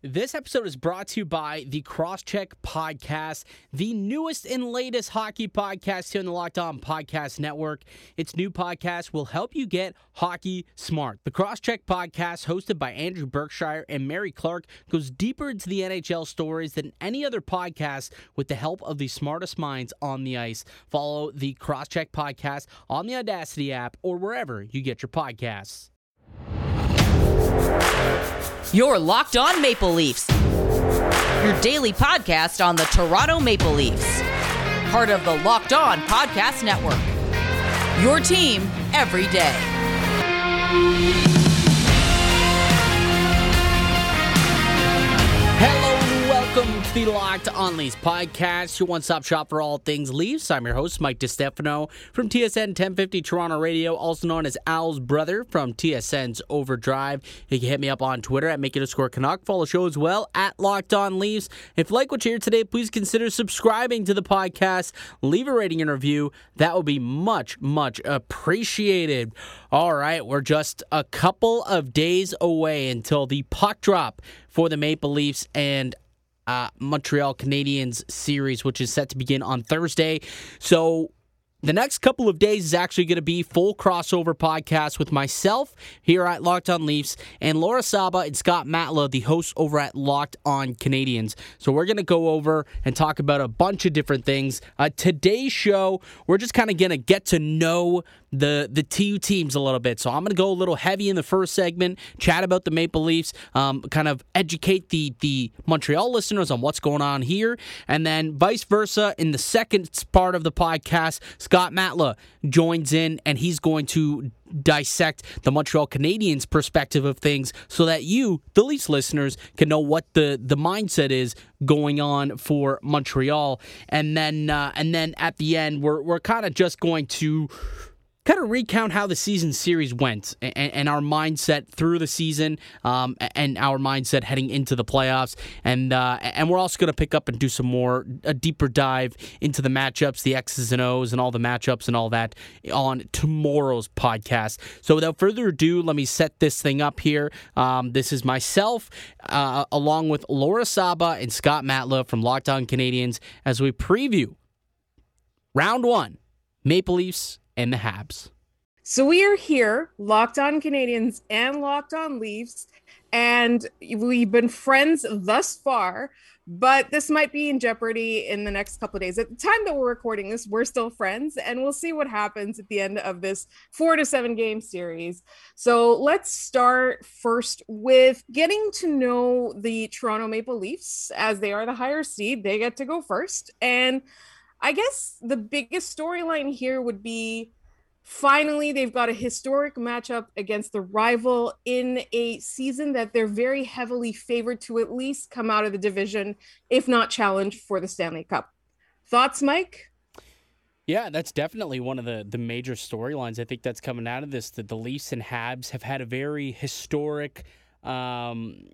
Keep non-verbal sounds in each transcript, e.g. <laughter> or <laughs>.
This episode is brought to you by the Crosscheck Podcast, the newest and latest hockey podcast here in the Locked On Podcast Network. Its new podcast will help you get hockey smart. The Crosscheck Podcast, hosted by Andrew Berkshire and Mary Clark, goes deeper into the NHL stories than any other podcast with the help of the smartest minds on the ice. Follow the Crosscheck Podcast on the Audacy app or wherever you get your podcasts. You're Locked On Maple Leafs, your daily podcast on the Toronto Maple Leafs, part of the Locked On Podcast Network. Your team every day. The Locked On Leafs podcast, your one-stop shop for all things Leafs. I'm your host, Mike DiStefano from TSN 1050 Toronto Radio, also known as Al's brother from TSN's Overdrive. You can hit me up on Twitter at Make It a Score Canuck. Follow the show as well at Locked On Leafs. If you like what you hear today, please consider subscribing to the podcast. Leave a rating and review. That would be much, much appreciated. All right, we're just a couple of days away until the puck drop for the Maple Leafs and uh, Montreal Canadiens series, which is set to begin on Thursday. So the next couple of days is actually going to be full crossover podcast with myself here at Locked On Leafs and Laura Saba and Scott Matla, the hosts over at Locked On Canadiens. So we're going to go over and talk about a bunch of different things. Uh, today's show, we're just kind of going to get to know the the two teams a little bit. So I'm going to go a little heavy in the first segment, chat about the Maple Leafs, um, kind of educate the the Montreal listeners on what's going on here, and then vice versa in the second part of the podcast. Scott Matla joins in, and he's going to dissect the Montreal Canadiens perspective of things so that you, the Leafs listeners, can know what the, the mindset is going on for Montreal. And then uh, and then at the end, we're we're kind of just going to kind of recount how the season series went and, and our mindset through the season um, and our mindset heading into the playoffs. And uh, and we're also going to pick up and do some more a deeper dive into the matchups, the X's and O's, and all the matchups and all that on tomorrow's podcast. So without further ado, let me set this thing up here. Um, this is myself, uh, along with Laura Saba and Scott Matla from Locked On Canadiens, as we preview round one, Maple Leafs and the Habs. So we are here, locked on Canadiens and locked on Leafs, and we've been friends thus far. But this might be in jeopardy in the next couple of days. At the time that we're recording this, we're still friends, and we'll see what happens at the end of this four to seven game series. So let's start first with getting to know the Toronto Maple Leafs as they are the higher seed. They get to go first, and I guess the biggest storyline here would be finally they've got a historic matchup against the rival in a season that they're very heavily favored to at least come out of the division, if not challenge for the Stanley Cup. Thoughts, Mike? Yeah, that's definitely one of the, the major storylines. I think that's coming out of this. That the Leafs and Habs have had a very historic. Um,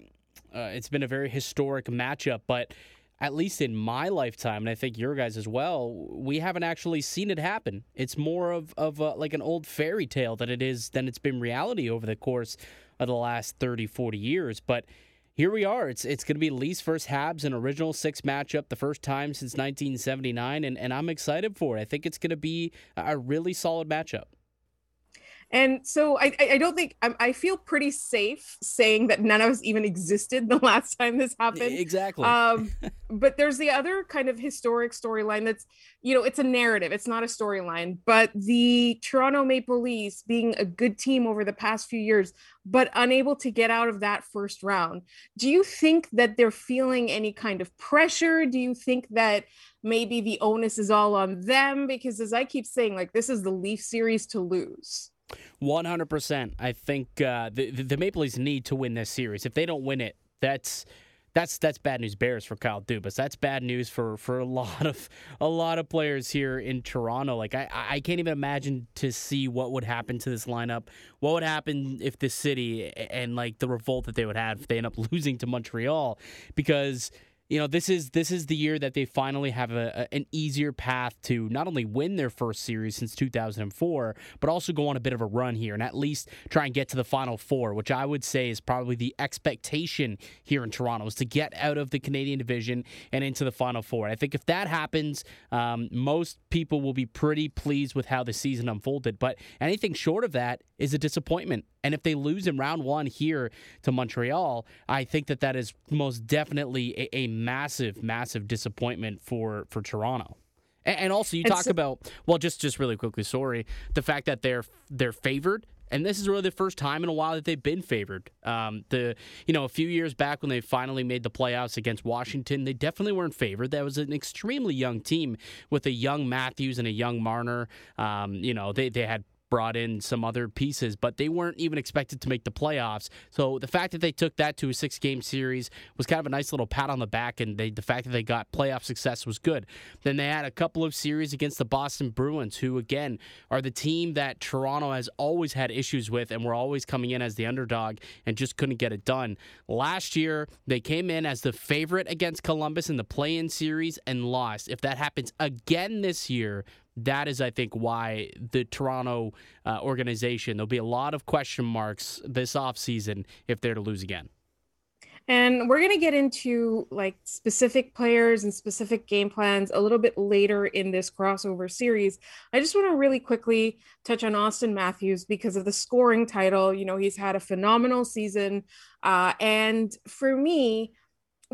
uh, it's been a very historic matchup, but at least in my lifetime, and I think your guys as well, we haven't actually seen it happen. It's more of of a, like an old fairy tale than it is than it's been reality over the course of the last 30, 40 years. But here we are. It's it's going to be Leafs first Habs, an original six matchup, the first time since 1979, and, and I'm excited for it. I think it's going to be a really solid matchup. And so I, I don't think I, I feel pretty safe saying that none of us even existed the <laughs> last time this happened. Exactly. Um, <laughs> but there's the other kind of historic storyline that's, you know, it's a narrative. It's not a storyline. But the Toronto Maple Leafs being a good team over the past few years, but unable to get out of that first round. Do you think that they're feeling any kind of pressure? Do you think that maybe the onus is all on them? Because as I keep saying, like this is the Leaf series to lose. One hundred percent. I think uh, the the Maple Leafs need to win this series. If they don't win it, that's that's that's bad news bears for Kyle Dubas. That's bad news for for a <laughs> lot of a lot of players here in Toronto. Like I I can't even imagine to see what would happen to this lineup. What would happen if the city and like the revolt that they would have if they end up <laughs> losing to Montreal because you know, this is this is the year that they finally have a, a, an easier path to not only win their first series since 2004, but also go on a bit of a run here and at least try and get to the final four, which I would say is probably the expectation here in Toronto is to get out of the Canadian division and into the final four. and I think if that happens, um, most people will be pretty pleased with how the season unfolded. But anything short of that is a disappointment. And if they lose in round one here to Montreal, I think that that is most definitely a, a massive, massive disappointment for for Toronto. And, and also, you talk about well, just just really quickly, sorry, the fact that they're they're favored and this is really the first time in a while that they've been favored. Um, the you know a few years back when they finally made the playoffs against Washington, they definitely weren't favored. That was an extremely young team with a young Matthews and a young Marner. Um, you know they they had brought in some other pieces, but they weren't even expected to make the playoffs. So the fact that they took that to a six game series was kind of a nice little pat on the back, and they, the fact that they got playoff success was good. Then they had a couple of series against the Boston Bruins, who, again, are the team that Toronto has always had issues with, and were always coming in as the underdog and just couldn't get it done. Last year, they came in as the favorite against Columbus in the play in series and lost. If that happens again this year, that is, I think, why the Toronto uh, organization, there'll be a lot of question marks this offseason if they're to lose again. And we're going to get into like specific players and specific game plans a little bit later in this crossover series. I just want to really quickly touch on Auston Matthews because of the scoring title. You know, he's had a phenomenal season. Uh, and for me,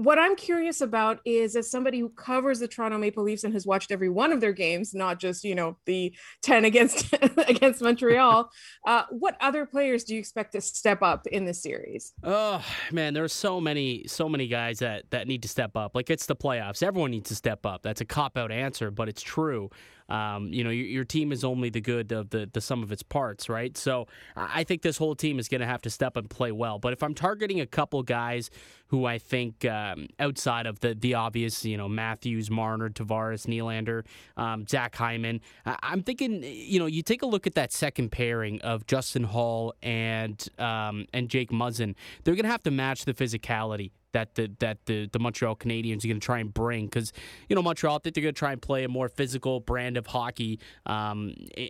what I'm curious about is as somebody who covers the Toronto Maple Leafs and has watched every one of their games, not just you know the ten <laughs> against against Montreal. <laughs> Uh, what other players do you expect to step up in this series? Oh man, there are so many so many guys that that need to step up. Like it's the playoffs, everyone needs to step up. That's a cop out answer, but it's true. Um, you know, your, your, team is only the good of the, the sum of its parts, right? So I think this whole team is going to have to step and play well. But if I'm targeting a couple guys who I think um, outside of the the obvious, you know, Matthews, Marner, Tavares, Nylander, um, Zach Hyman, I'm thinking, you know, you take a look at that second pairing of Justin Holl and um, and Jake Muzzin. They're going to have to match the physicality that the that the, the Montreal Canadiens are going to try and bring because you know Montreal I think they're going to try and play a more physical brand of hockey. Um, it,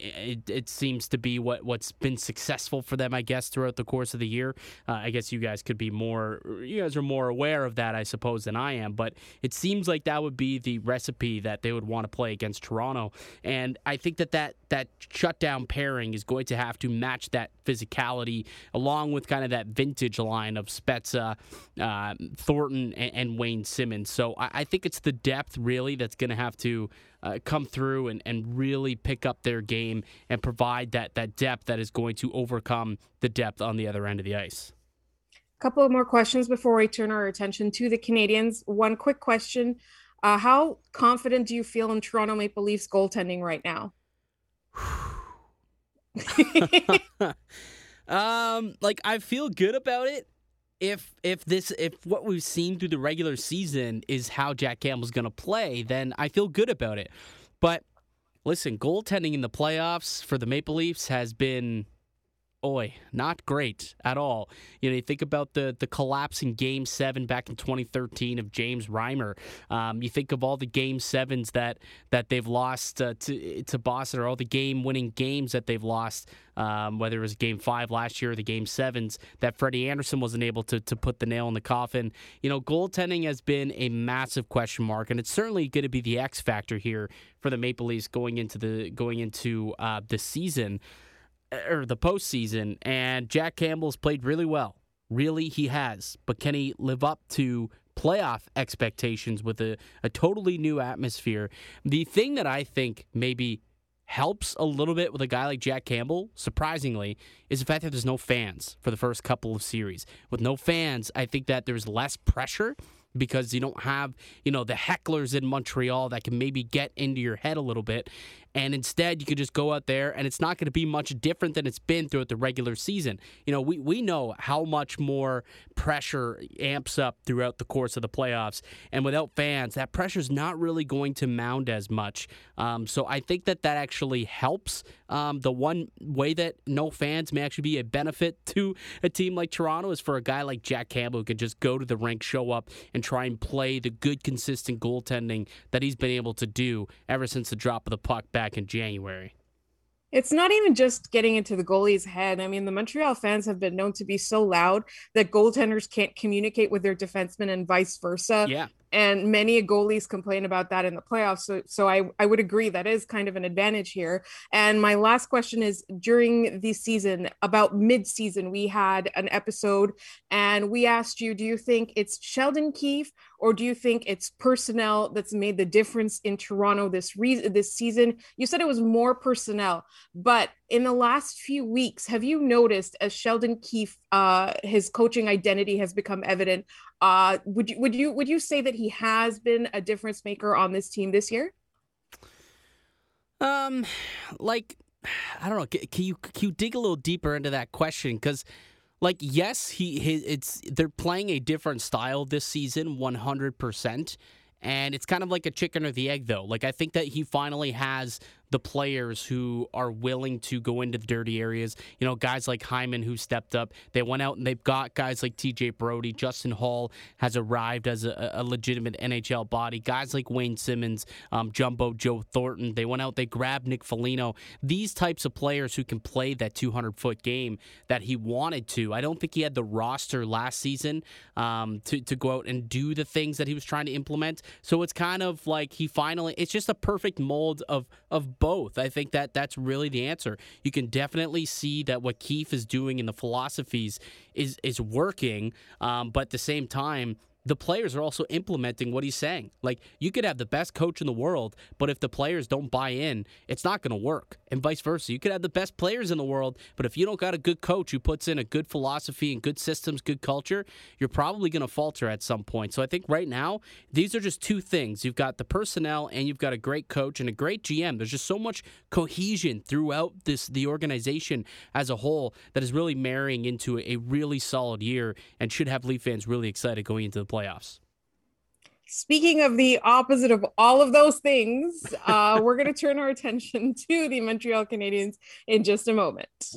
it, it, seems to be what what's been successful for them, I guess, throughout the course of the year. Uh, I guess you guys could be more you guys are more aware of that, I suppose, than I am. But it seems like that would be the recipe that they would want to play against Toronto, and I think that that that shutdown pairing is going to have to match that physicality along with kind of that vintage line of Spezza. Uh, Thornton and, and Wayne Simmonds. So I, I, think it's the depth really that's going to have to uh, come through and, and really pick up their game and provide that that depth that is going to overcome the depth on the other end of the ice. A couple of more questions before we turn our attention to the Canadiens. One quick question. Uh, how confident do you feel in Toronto Maple Leafs goaltending right now? <sighs> <sighs> <sighs> <laughs> um, like I feel good about it if if this if what we've seen through the regular season is how Jack Campbell's going to play, then I feel good about it. But listen, goaltending in the playoffs for the Maple Leafs has been oi, not great at all. You know, you think about the the collapse in Game Seven back in 2013 of James Reimer. Um, you think of all the Game Sevens that that they've lost uh, to to Boston, or all the game winning games that they've lost. Um, whether it was Game Five last year or the Game Sevens that Freddie Andersen wasn't able to to put the nail in the coffin. You know, goaltending has been a massive question mark, and it's certainly going to be the X factor here for the Maple Leafs going into the going into uh, the season Uh, or the postseason, and Jack Campbell's played really well. Really, he has. But can he live up to playoff expectations with a, a totally new atmosphere? The thing that I think maybe helps a little bit with a guy like Jack Campbell, surprisingly, is the fact that there's no fans for the first couple of series. With no fans, I think that there's less pressure because you don't have, you know, the hecklers in Montreal that can maybe get into your head a little bit. And instead, you could just go out there and it's not going to be much different than it's been throughout the regular season. You know, we, we know how much more pressure amps up throughout the course of the playoffs. And without fans, that pressure is not really going to mound as much. Um, so I think that that actually helps. Um, the one way that no fans may actually be a benefit <laughs> to a team like Toronto is for a guy like Jack Campbell who can just go to the rink, show up, and try and play the good, consistent goaltending that he's been able to do ever since the drop of the puck back in January. It's not even just getting into the goalie's head. I mean, the Montreal fans have been known to be so loud that goaltenders can't communicate with their defensemen and vice versa. Yeah and many goalies complain about that in the playoffs. So so I, I would agree that is kind of an advantage here. And my last question is during the season about mid-season we had an episode and we asked you do you think it's sheldon keefe or do you think it's personnel that's made the difference in toronto this reason this season? You said it was more personnel but in the last few weeks have you noticed as sheldon keefe uh, his coaching identity has become evident uh, would you would you would you say that he has been a difference maker on this team this year? Um, like I don't know. Can you can you dig a little deeper into that question? Because like yes, he, he it's they're playing a different style this season, one hundred percent. And it's kind of like a chicken or the egg, though. Like, I think that he finally has the players who are willing to go into the dirty areas. You know, guys like Hyman who stepped up. They went out and they've got guys like TJ Brodie. Justin Holl has arrived as a, a legitimate NHL body. Guys like Wayne Simmonds, um, Jumbo Joe Thornton. They went out, they grabbed Nick Foligno. These types of players who can play that 200 foot game that he wanted to. I don't think he had the roster last season um, to, to go out and do the things that he was trying to implement. So it's kind of like he finally, it's just a perfect mold of, of both. I think that that's really the answer. You can definitely see that what Keefe is doing in the philosophies is is working, um, but at the same time, the players are also implementing what he's saying. Like you could have the best coach in the world, but if the players don't buy in, it's not going to work. And vice versa. You could have the best players in the world, but if you don't got a good coach who puts in a good philosophy and good systems, good culture, you're probably going to falter at some point. So I think right now, these are just two things. You've got the personnel and you've got a great coach and a great GM. There's just so much cohesion throughout this the organization as a whole that is really marrying into a really solid year and should have Leaf fans really excited going into the playoffs. Speaking of the opposite of all of those things, uh, we're going to turn our attention <laughs> to the Montreal Canadiens in just a moment.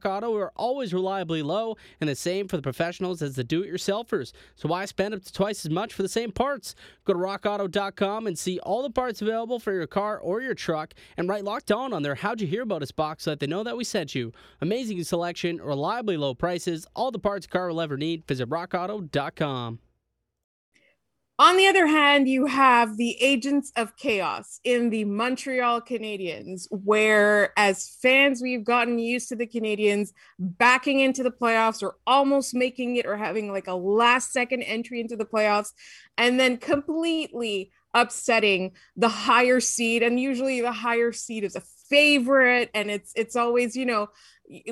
Auto are always reliably low, and the same for the professionals as the do it yourselfers. So why spend up to twice as much for the same parts? Go to rockauto.com and see all the parts available for your car or your truck, and write locked on on their How'd You Hear About Us box so that they know that we sent you. Amazing selection, reliably low prices, all the parts a car will ever need. Visit rockauto.com. On the other hand, you have the agents of chaos in the Montreal Canadiens, where as fans, we've gotten used to the Canadiens backing into the playoffs or almost making it or having like a last second entry into the playoffs, and then completely upsetting the higher seed. And usually the higher seed is a favorite and it's it's always you know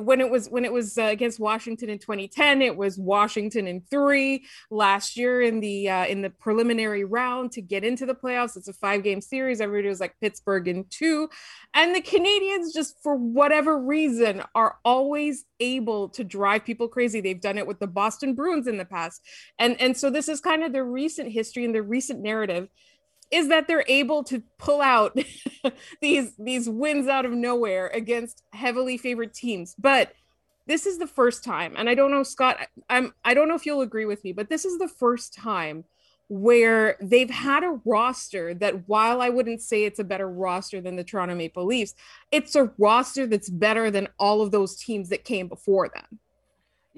when it was when it was uh, against Washington in 2010 it was Washington in 3 last year in the uh, in the preliminary round to get into the playoffs it's a five game series. Everybody was like Pittsburgh in 2 and the Canadiens just for whatever reason are always able to drive people crazy. They've done it with the Boston Bruins in the past. And and so this is kind of the recent history and the recent narrative is that they're able to pull out <laughs> these these wins out of nowhere against heavily favored teams. But this is the first time and i don't know scott i'm i don't know if you'll agree with me but this is the first time where they've had a roster that while i wouldn't say it's a better roster than the toronto maple leafs it's a roster that's better than all of those teams that came before them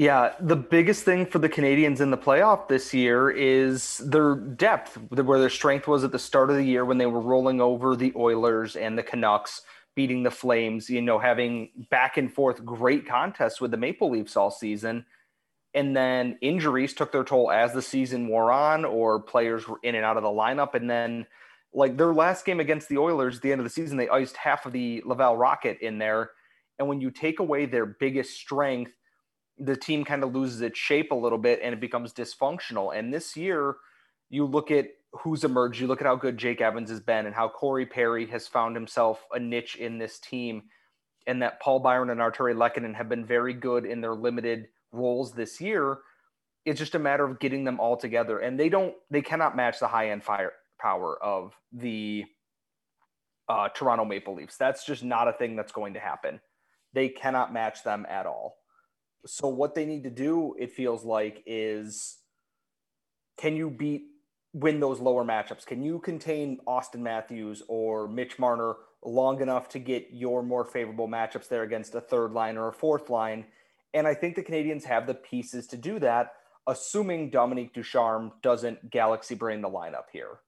Yeah, the biggest thing for the Canadiens in the playoff this year is their depth, where their strength was at the start of the year when they were rolling over the Oilers and the Canucks, beating the Flames, you know, having back and forth great contests with the Maple Leafs all season. And then injuries took their toll as the season wore on, or players were in and out of the lineup. And then, like their last game against the Oilers, at the end of the season, they iced half of the Laval Rocket in there. And when you take away their biggest strength, the team kind of loses its shape a little bit and it becomes dysfunctional. And this year, you look at who's emerged, you look at how good Jake Evans has been and how Corey Perry has found himself a niche in this team, and that Paul Byron and Artturi Lehkonen have been very good in their limited roles this year. It's just a matter of getting them all together. And they don't, they cannot match the high end fire power of the uh, Toronto Maple Leafs. That's just not a thing that's going to happen. They cannot match them at all. So what they need to do, it feels like, is can you beat win those lower matchups? Can you contain Auston Matthews or Mitch Marner long enough to get your more favorable matchups there against a third line or a fourth line? And I think the Canadiens have the pieces to do that, assuming Dominique Ducharme doesn't galaxy brain the lineup here.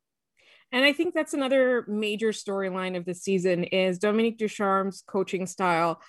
And I think that's another major storyline of the season is Dominique Ducharme's coaching style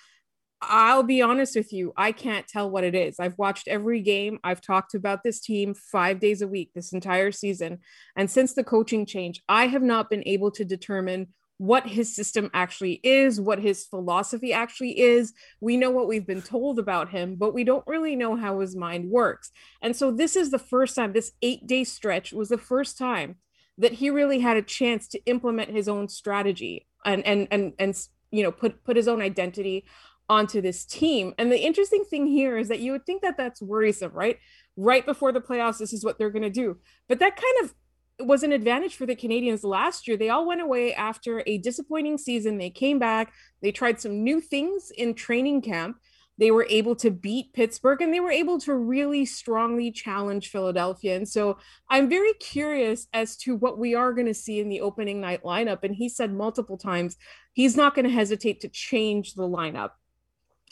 I'll be honest with you, I can't tell what it is. I've watched every game. I've talked about this team five days a week this entire season. And since the coaching change, I have not been able to determine what his system actually is, what his philosophy actually is. We know what we've been told about him, but we don't really know how his mind works. And so this is the first time, this eight day stretch was the first time that he really had a chance to implement his own strategy and and and and you know put put his own identity onto this team. And the interesting thing here is that you would think that that's worrisome, right? Right before the playoffs, this is what they're going to do. But that kind of was an advantage for the Canadiens last year. They all went away after a disappointing season. They came back, they tried some new things in training camp. They were able to beat Pittsburgh and they were able to really strongly challenge Philadelphia. And so I'm very curious as to what we are going to see in the opening night lineup. And he said multiple times he's not going to hesitate to change the lineup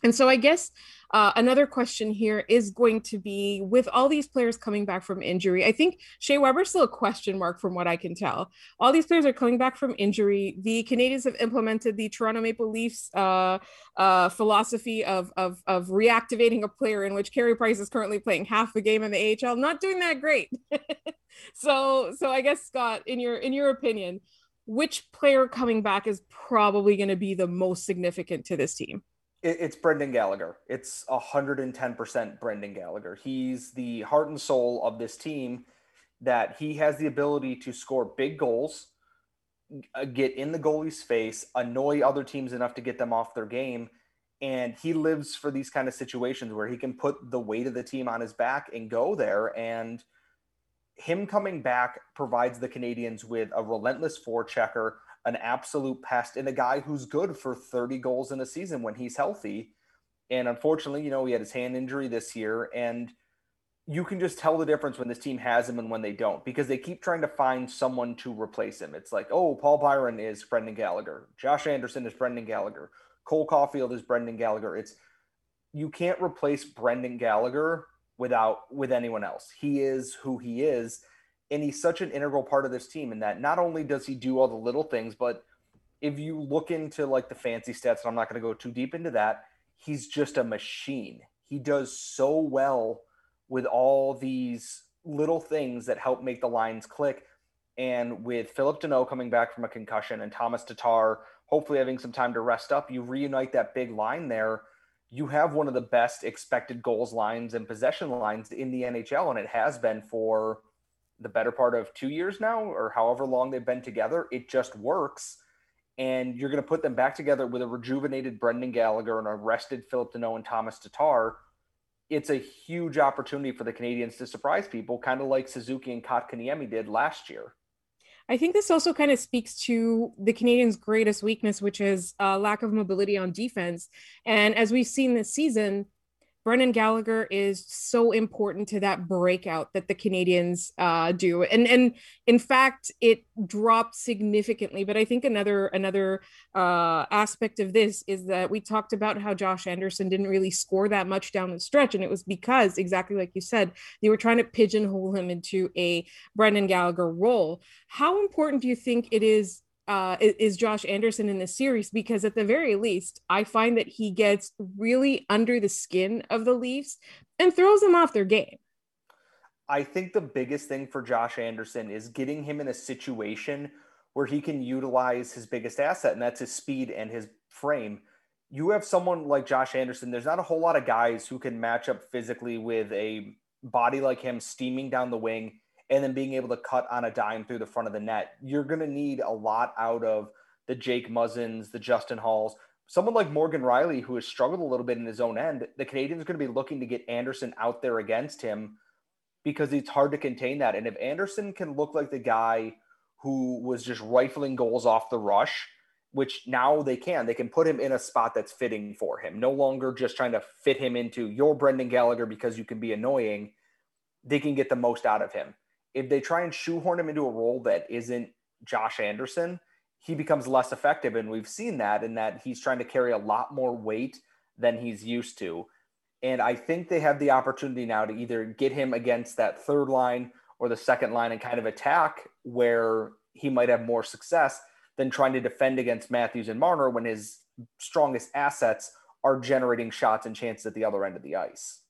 and so I guess uh, another question here is going to be with all these players coming back from injury. I think Shea Weber's still a question mark from what I can tell. All these players are coming back from injury. The Canadiens have implemented the Toronto Maple Leafs uh, uh, philosophy of, of, of reactivating a player in which Carey Price is currently playing half the game in the AHL. Not doing that great. <laughs> so so I guess Scott, in your in your opinion, which player coming back is probably going to be the most significant to this team? It's Brendan Gallagher. It's 110% Brendan Gallagher. He's the heart and soul of this team that he has the ability to score big goals, uh, get in the goalie's face, annoy other teams enough to get them off their game. And he lives for these kind of situations where he can put the weight of the team on his back and go there. And him coming back provides the Canadiens with a relentless forechecker, an absolute pest and a guy who's good for 30 goals in a season when he's healthy. And unfortunately, you know, he had his hand injury this year. And you can just tell the difference when this team has him and when they don't because they keep trying to find someone to replace him. It's like, oh, Paul Byron is Brendan Gallagher. Josh Anderson is Brendan Gallagher. Cole Caufield is Brendan Gallagher. It's you can't replace Brendan Gallagher without with anyone else. He is who he is and he's such an integral part of this team in that not only does he do all the little things, but if you look into like the fancy stats, and I'm not going to go too deep into that, he's just a machine. He does so well with all these little things that help make the lines click. And with Phillip Danault coming back from a concussion and Tomas Tatar hopefully having some time to rest up, you reunite that big line there. You have one of the best expected goals lines and possession lines in the NHL, and it has been for the better part of two years now, or however long they've been together. It just works. And you're going to put them back together with a rejuvenated Brendan Gallagher and a rested Phillip Danault and Tomas Tatar. It's a huge opportunity for the Canadiens to surprise people, kind of like Suzuki and Kotkaniemi did last year. I think this also kind of speaks to the Canadiens' greatest weakness, which is uh, lack of mobility on defense. And as we've seen this season, Brendan Gallagher is so important to that breakout that the Canadiens uh, do, and and in fact, it dropped significantly. But I think another another uh, aspect of this is that we talked about how Josh Anderson didn't really score that much down the stretch, and it was because exactly like you said, they were trying to pigeonhole him into a Brendan Gallagher role. How important do you think it is uh, is Josh Anderson in this series because at the very least, I find that he gets really under the skin of the Leafs and throws them off their game. I think the biggest thing for Josh Anderson is getting him in a situation where he can utilize his biggest asset, and that's his speed and his frame. You have someone like Josh Anderson, there's not a whole lot of guys who can match up physically with a body like him steaming down the wing and then being able to cut on a dime through the front of the net. You're going to need a lot out of the Jake Muzzins, the Justin Holls, someone like Morgan Rielly, who has struggled a little bit in his own end. The Canadiens are going to be looking to get Anderson out there against him because it's hard to contain that. And if Anderson can look like the guy who was just rifling goals off the rush, which now they can, they can put him in a spot that's fitting for him. No longer just trying to fit him into your Brendan Gallagher because you can be annoying. They can get the most out of him if they try and shoehorn him into a role that isn't Josh Anderson, he becomes less effective. And we've seen that in that he's trying to carry a lot more weight than he's used to. And I think they have the opportunity now to either get him against that third line or the second line and kind of attack where he might have more success than trying to defend against Matthews and Marner when his strongest assets are generating shots and chances at the other end of the ice.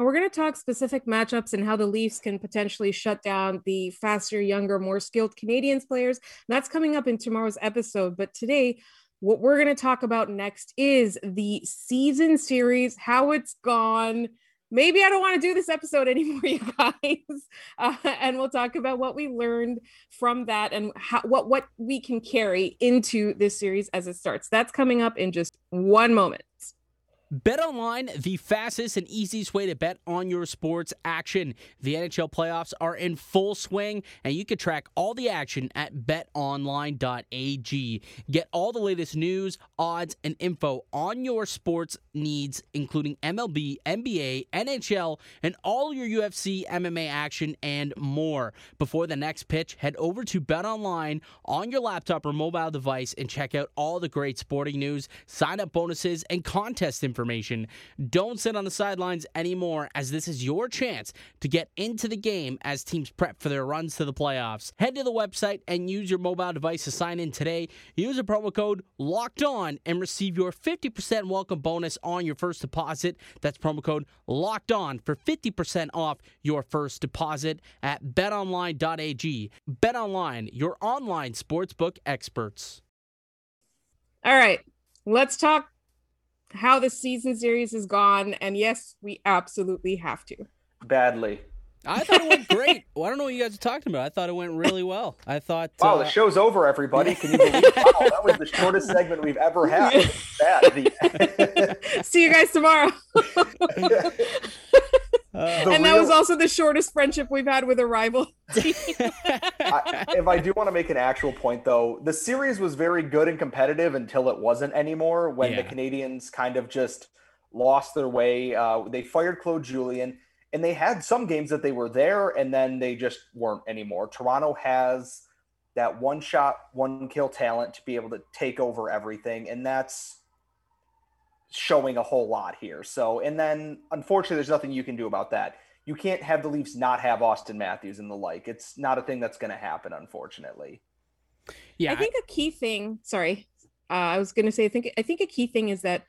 And we're going to talk specific matchups and how the Leafs can potentially shut down the faster, younger, more skilled Canadiens players. That's coming up in tomorrow's episode. But today, what we're going to talk about next is the season series, how it's gone. Maybe I don't want to do this episode <laughs> anymore, you guys. Uh, and we'll talk about what we learned from that and how, what what we can carry into this series as it starts. That's coming up in just one moment. Bet online, the fastest and easiest way to bet on your sports action. The NHL playoffs are in full swing, and you can track all the action at betonline.ag. Get all the latest news, odds, and info on your sports needs, including MLB, NBA, NHL, and all your UFC, MMA action, and more. Before the next pitch, head over to BetOnline on your laptop or mobile device and check out all the great sporting news, sign up bonuses, and contest information information. Don't sit on the sidelines anymore, as this is your chance to get into the game as teams prep for their runs to the playoffs. Head to the website and use your mobile device to sign in today. Use a promo code LOCKED ON and receive your 50% welcome bonus on your first deposit. That's promo code LOCKED ON for 50% off your first deposit at betonline.ag. BetOnline, your online sportsbook experts. All right, let's talk how the season series has gone, and yes, we absolutely have to. Badly. I thought it went <laughs> great. well, I don't know what you guys are talking about. I thought it went really well. I thought. Wow, uh... the show's over, everybody. Can you <laughs> believe? wow, that was the shortest segment we've ever had. <laughs> See you guys tomorrow. Uh, and that was also the shortest friendship we've had with a rival. <laughs> <laughs> I, if I do want to make an actual point, though, the series was very good and competitive until it wasn't anymore. When yeah. the Canadiens kind of just lost their way, uh, they fired Claude Julien, and they had some games that they were there, and then they just weren't anymore. Toronto has that one shot, one kill talent to be able to take over everything, and that's showing a whole lot here. So, and then unfortunately, there's nothing you can do about that. You can't have the Leafs not have Auston Matthews and the like. It's not a thing that's going to happen, unfortunately. Yeah, I think a key thing. Sorry, uh, I was going to say. I think I think a key thing is that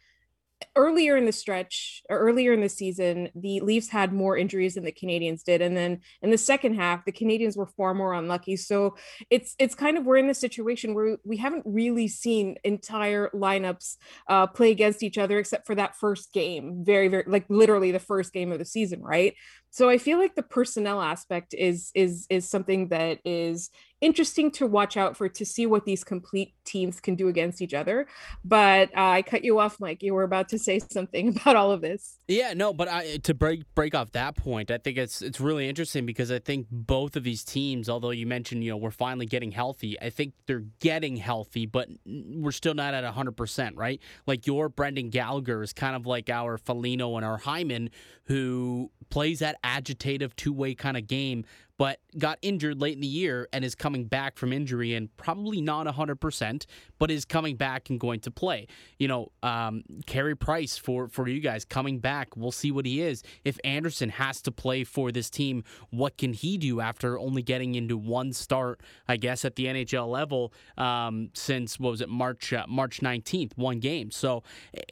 earlier in the stretch or earlier in the season, the Leafs had more injuries than the Canadiens did, and then in the second half, the Canadiens were far more unlucky. So it's it's kind of we're in a situation where we haven't really seen entire lineups uh, play against each other except for that first game, very very like literally the first game of the season, right? So I feel like the personnel aspect is is is something that is interesting to watch out for to see what these complete teams can do against each other. But uh, I cut you off, Mike. You were about to say something <laughs> about all of this. Yeah, no, but I, to break break off that point, I think it's it's really interesting because I think both of these teams, although you mentioned you know we're finally getting healthy, I think they're getting healthy, but we're still not at hundred percent, right? Like your Brendan Gallagher is kind of like our Foligno and our Hyman, who plays that agitative two way kind of game, but got injured late in the year and is coming back from injury and probably not 100%, but is coming back and going to play. You know, um, Carey Price for, for you guys coming back. We'll see what he is. If Anderson has to play for this team, what can he do after only getting into one start, I guess, at the NHL level um, since, what was it, March uh, March 19th, one game. So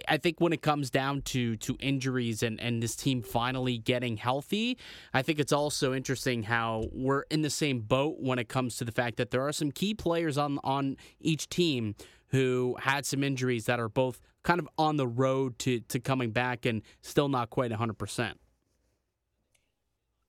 I think when it comes down to, to injuries and, and this team finally getting healthy, I think it's also interesting how we're in the same boat when it comes to the fact that there are some key players on on each team who had some injuries that are both kind of on the road to to coming back and still not quite 100%.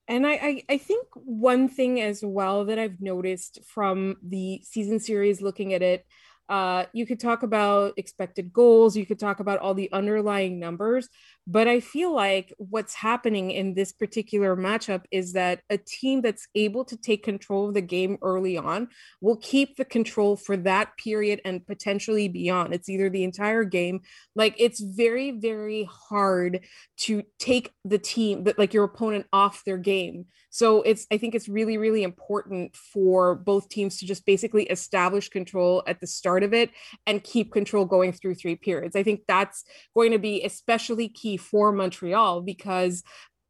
And I, I, I think one thing as well that I've noticed from the season series, looking at it, uh, you could talk about expected goals, you could talk about all the underlying numbers, but I feel like what's happening in this particular matchup is that a team that's able to take control of the game early on will keep the control for that period and potentially beyond. It's either the entire game, like it's very, very hard to take the team that like your opponent off their game. So it's I think it's really, really important for both teams to just basically establish control at the start of it and keep control going through three periods. I think that's going to be especially key for Montreal because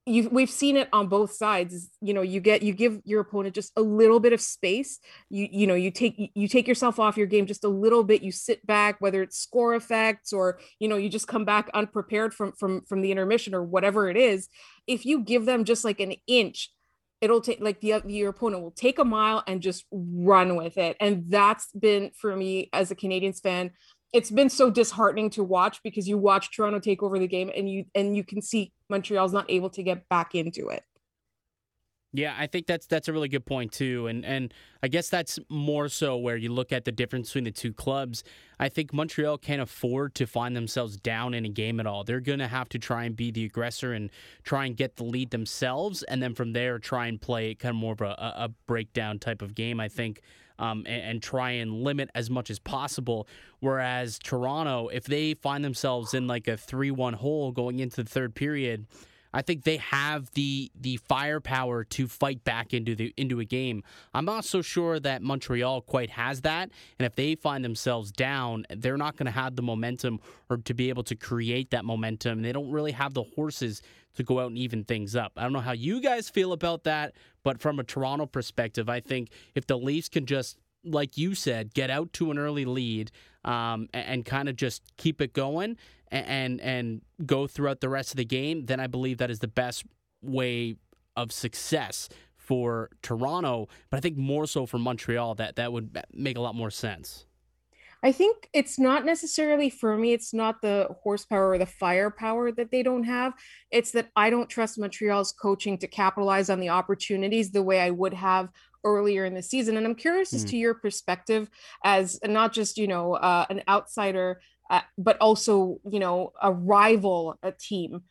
you we've seen it on both sides you know you get you give your opponent just a little bit of space. You you know you take you take yourself off your game just a little bit. You sit back whether it's score effects or you know you just come back unprepared from from from the intermission or whatever it is. If you give them just like an inch it'll take like the your opponent will take a mile and just run with it. And that's been for me as a Canadiens fan it's been so disheartening to watch because you watch Toronto take over the game and you and you can see Montreal's not able to get back into it. Yeah, I think that's that's a really good point too, and and I guess that's more so where you look at the difference between the two clubs. I think Montreal can't afford to find themselves down in a game at all. They're going to have to try and be the aggressor and try and get the lead themselves, and then from there try and play kind of more of a, a breakdown type of game. I think um, and, and, try and limit as much as possible. Whereas Toronto, if they find themselves in like a 3 1 hole going into the third period, I think they have the the firepower to fight back into the into a game. I'm not so sure that Montreal quite has that, and if they find themselves down, they're not going to have the momentum or to be able to create that momentum. They don't really have the horses to go out and even things up. I don't know how you guys feel about that, but from a Toronto perspective, I think if the Leafs can just like you said, get out to an early lead um, and, and kind of just keep it going and, and and go throughout the rest of the game, then I believe that is the best way of success for Toronto. But I think more so for Montreal, that that would make a lot more sense. I think it's not necessarily for me, it's not the horsepower or the firepower that they don't have. It's that I don't trust Montreal's coaching to capitalize on the opportunities the way I would have earlier in the season. And I'm curious mm. as hmm. to your perspective as not just, you know, uh, an outsider, uh, but also, you know, a rival, a team.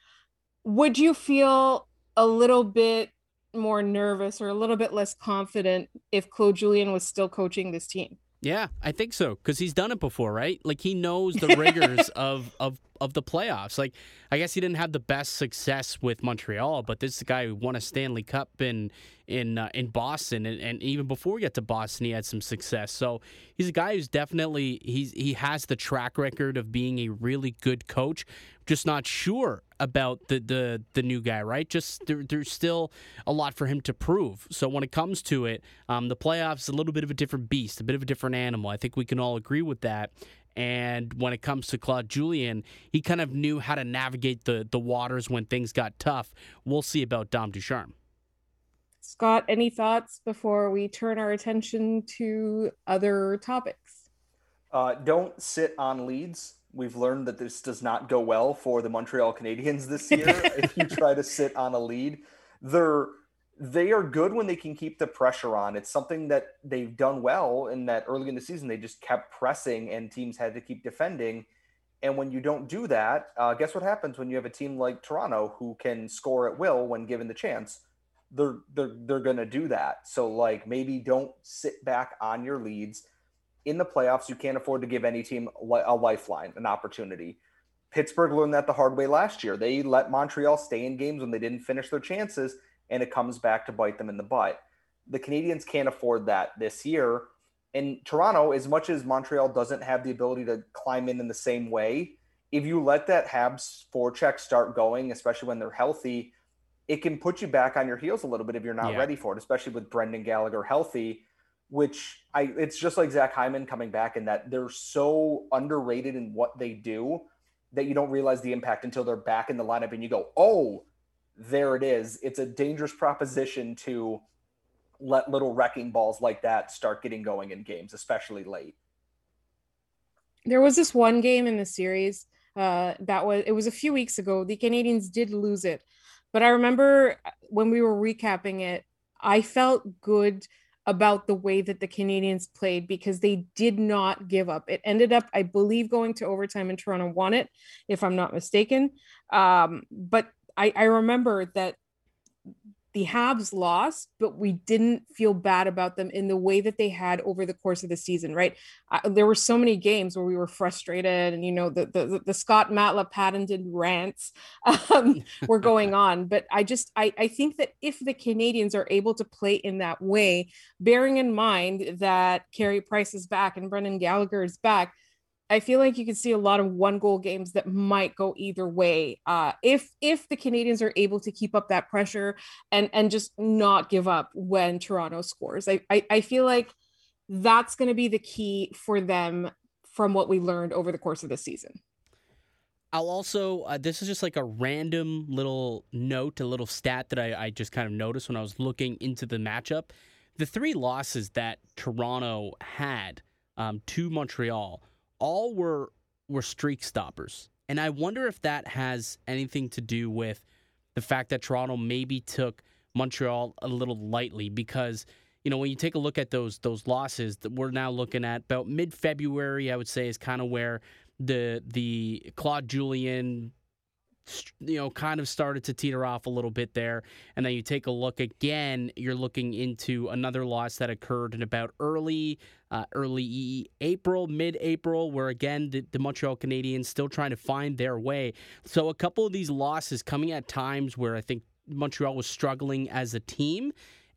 Would you feel a little bit more nervous or a little bit less confident if Claude Julien was still coaching this team? Yeah, I think so because he's done it before, right? Like he knows the <laughs> rigors of of of the playoffs. Like I guess he didn't have the best success with Montreal, but this is a guy who won a Stanley Cup in in uh, in Boston, and, and even before he got to Boston, he had some success. So he's a guy who's definitely he's he has the track record of being a really good coach. Just not sure about the the the new guy, right? Just there, there's still a lot for him to prove. So when it comes to it, um, the playoffs is a little bit of a different beast, a bit of a different animal. I think we can all agree with that. And when it comes to Claude Julien, he kind of knew how to navigate the, the waters when things got tough. We'll see about Dom Ducharme. Scott, any thoughts before we turn our attention to other topics? Uh, don't sit on leads. We've learned that this does not go well for the Montreal Canadiens this year. if you <laughs> try to sit on a lead, they're they are good when they can keep the pressure on. It's something that they've done well in that early in the season they just kept pressing and teams had to keep defending. And when you don't do that, uh, guess what happens when you have a team like Toronto who can score at will when given the chance? They're they're they're gonna do that. So like maybe don't sit back on your leads. In the playoffs, you can't afford to give any team a lifeline, an opportunity. Pittsburgh learned that the hard way last year. They let Montreal stay in games when they didn't finish their chances and it comes back to bite them in the butt. The Canadiens can't afford that this year. And Toronto, as much as Montreal doesn't have the ability to climb in in the same way, if you let that Habs forecheck start going, especially when they're healthy, it can put you back on your heels a little bit if you're not yeah. ready for it, especially with Brendan Gallagher healthy. Which I, it's just like Zach Hyman coming back, in that they're so underrated in what they do that you don't realize the impact until they're back in the lineup, and you go, "Oh, there it is. It's a dangerous proposition to let little wrecking balls like that start getting going in games, especially late. There was this one game in the series uh, that was it was a few weeks ago. The Canadiens did lose it, but I remember when we were recapping it, I felt good about the way that the Canadiens played because they did not give up. It ended up, I believe, going to overtime and Toronto won it, if I'm not mistaken. Um, but I, I remember that the Habs lost, but we didn't feel bad about them in the way that they had over the course of the season, right? I, there were so many games where we were frustrated, and you know the the, the Scott Matla patented rants um, <laughs> were going on. But I just I I think that if the Canadiens are able to play in that way, bearing in mind that Carey Price is back and Brendan Gallagher is back I feel like you can see a lot of one goal games that might go either way. Uh, if if the Canadiens are able to keep up that pressure and and just not give up when Toronto scores, I I, I feel like that's going to be the key for them from what we learned over the course of the season. I'll also, uh, this is just like a random little note, a little stat that I, I just kind of noticed when I was looking into the matchup. The three losses that Toronto had um, to Montreal all were were streak stoppers. And I wonder if that has anything to do with the fact that Toronto maybe took Montreal a little lightly because you know when you take a look at those those losses that we're now looking at about mid February I would say is kind of where the the Claude Julien you know, kind of started to teeter off a little bit there. And then you take a look again, you're looking into another loss that occurred in about early, uh, early April, mid April, where again, the, the Montreal Canadiens still trying to find their way. So a couple of these losses coming at times where I think Montreal was struggling as a team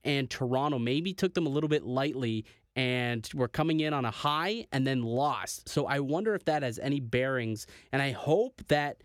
and Toronto maybe took them a little bit lightly and were coming in on a high and then lost. So I wonder if that has any bearings. And I hope that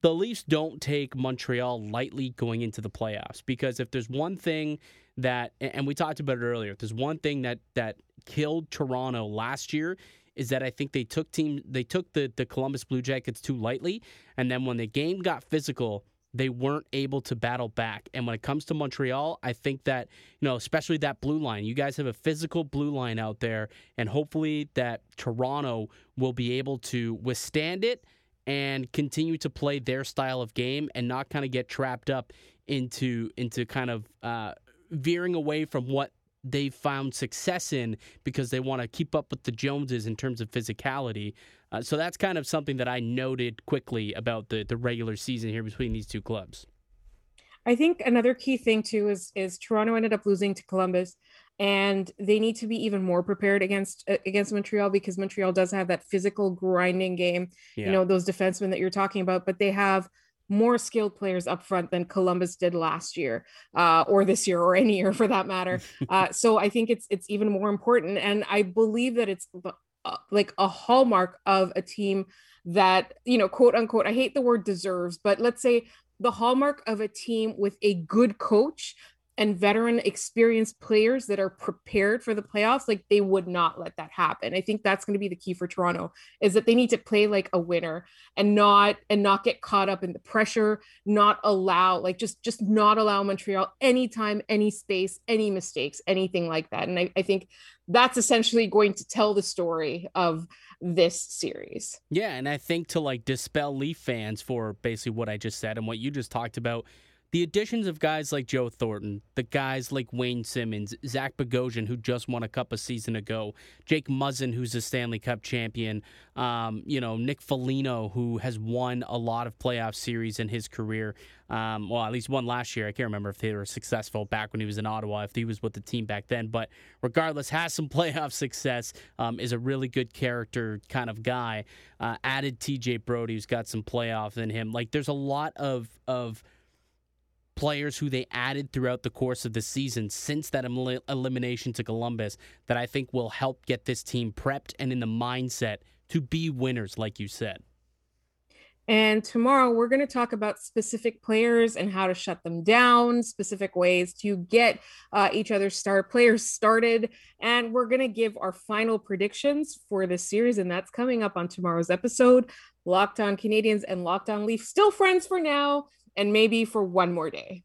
the Leafs don't take Montreal lightly going into the playoffs because if there's one thing that and we talked about it earlier, if there's one thing that that killed Toronto last year is that I think they took team they took the the Columbus Blue Jackets too lightly. And then when the game got physical they weren't able to battle back. And when it comes to Montreal, I think that, you know, especially that blue line, you guys have a physical blue line out there, and hopefully that Toronto will be able to withstand it and continue to play their style of game and not kind of get trapped up into into kind of uh, veering away from what they've found success in because they want to keep up with the Joneses in terms of physicality. Uh, so that's kind of something that I noted quickly about the the regular season here between these two clubs. I think another key thing too is is Toronto ended up losing to Columbus and they need to be even more prepared against against Montreal because Montreal does have that physical grinding game. Yeah. You know those defensemen that you're talking about, but they have more skilled players up front than Columbus did last year, uh, or this year, or any year for that matter. <laughs> uh, so I think it's it's even more important, and I believe that it's uh, like a hallmark of a team that you know, quote unquote. I hate the word deserves, but let's say the hallmark of a team with a good coach and veteran experienced players that are prepared for the playoffs like they would not let that happen. I think that's going to be the key for toronto is that they need to play like a winner and not and not get caught up in the pressure not allow like just just not allow montreal anytime any space any mistakes anything like that. And I, I think that's essentially going to tell the story of this series. Yeah and i think to like dispel leaf fans for basically what i just said and what you just talked about the additions of guys like Joe Thornton, the guys like Wayne Simmonds, Zach Bogosian, who just won a cup a season ago, Jake Muzzin, who's a Stanley Cup champion, um, you know, Nick Foligno, who has won a lot of playoff series in his career. Um, well, at least one last year. I can't remember if they were successful back when he was in Ottawa, if he was with the team back then. But regardless, has some <laughs> playoff success, um, is a really good character kind of guy. Uh, added TJ Brodie, who's got some playoff in him. Like, there's a lot of of players who they added throughout the course of the season since that el- elimination to Columbus that I think will help get this team prepped and in the mindset to be winners, like you said. And tomorrow we're going to talk about specific players and how to shut them down, specific ways to get uh, each other's star players started. And we're going to give our final predictions for this series. And that's coming up on tomorrow's episode. Locked on Canadiens and Locked on Leafs, still friends for now and maybe for one more day.